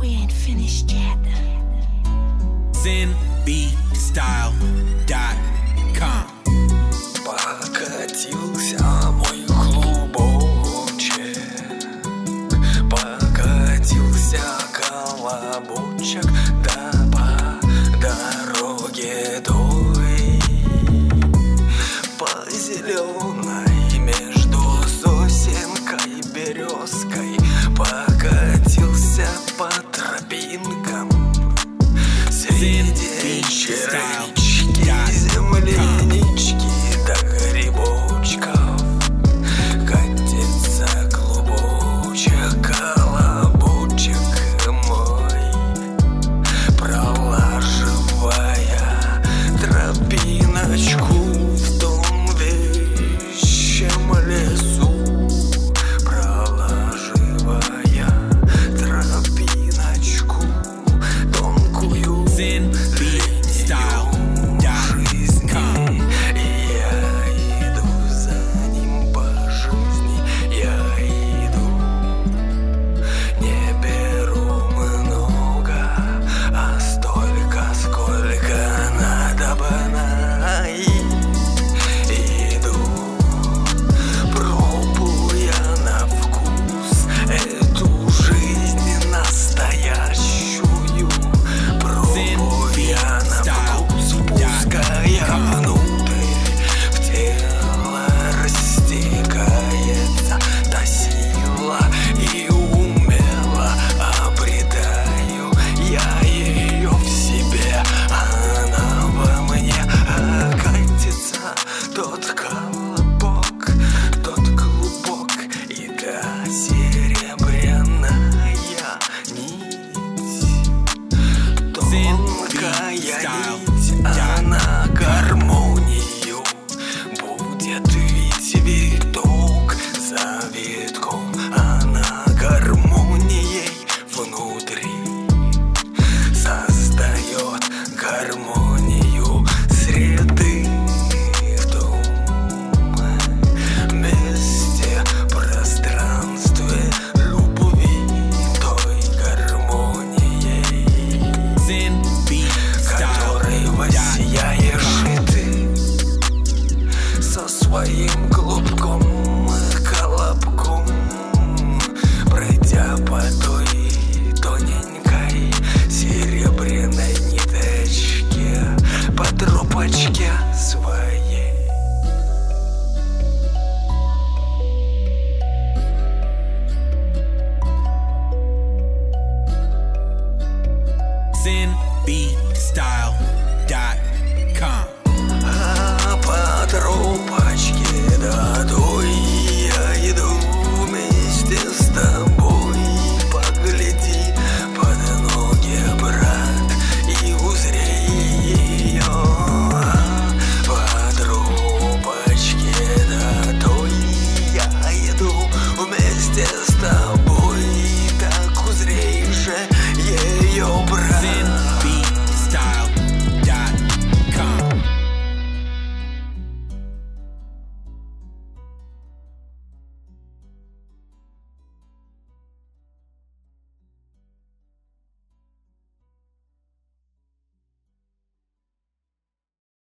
we ain't finished yet. ZenBstyle.com Покатился мой клубочек Покатился колобочек What?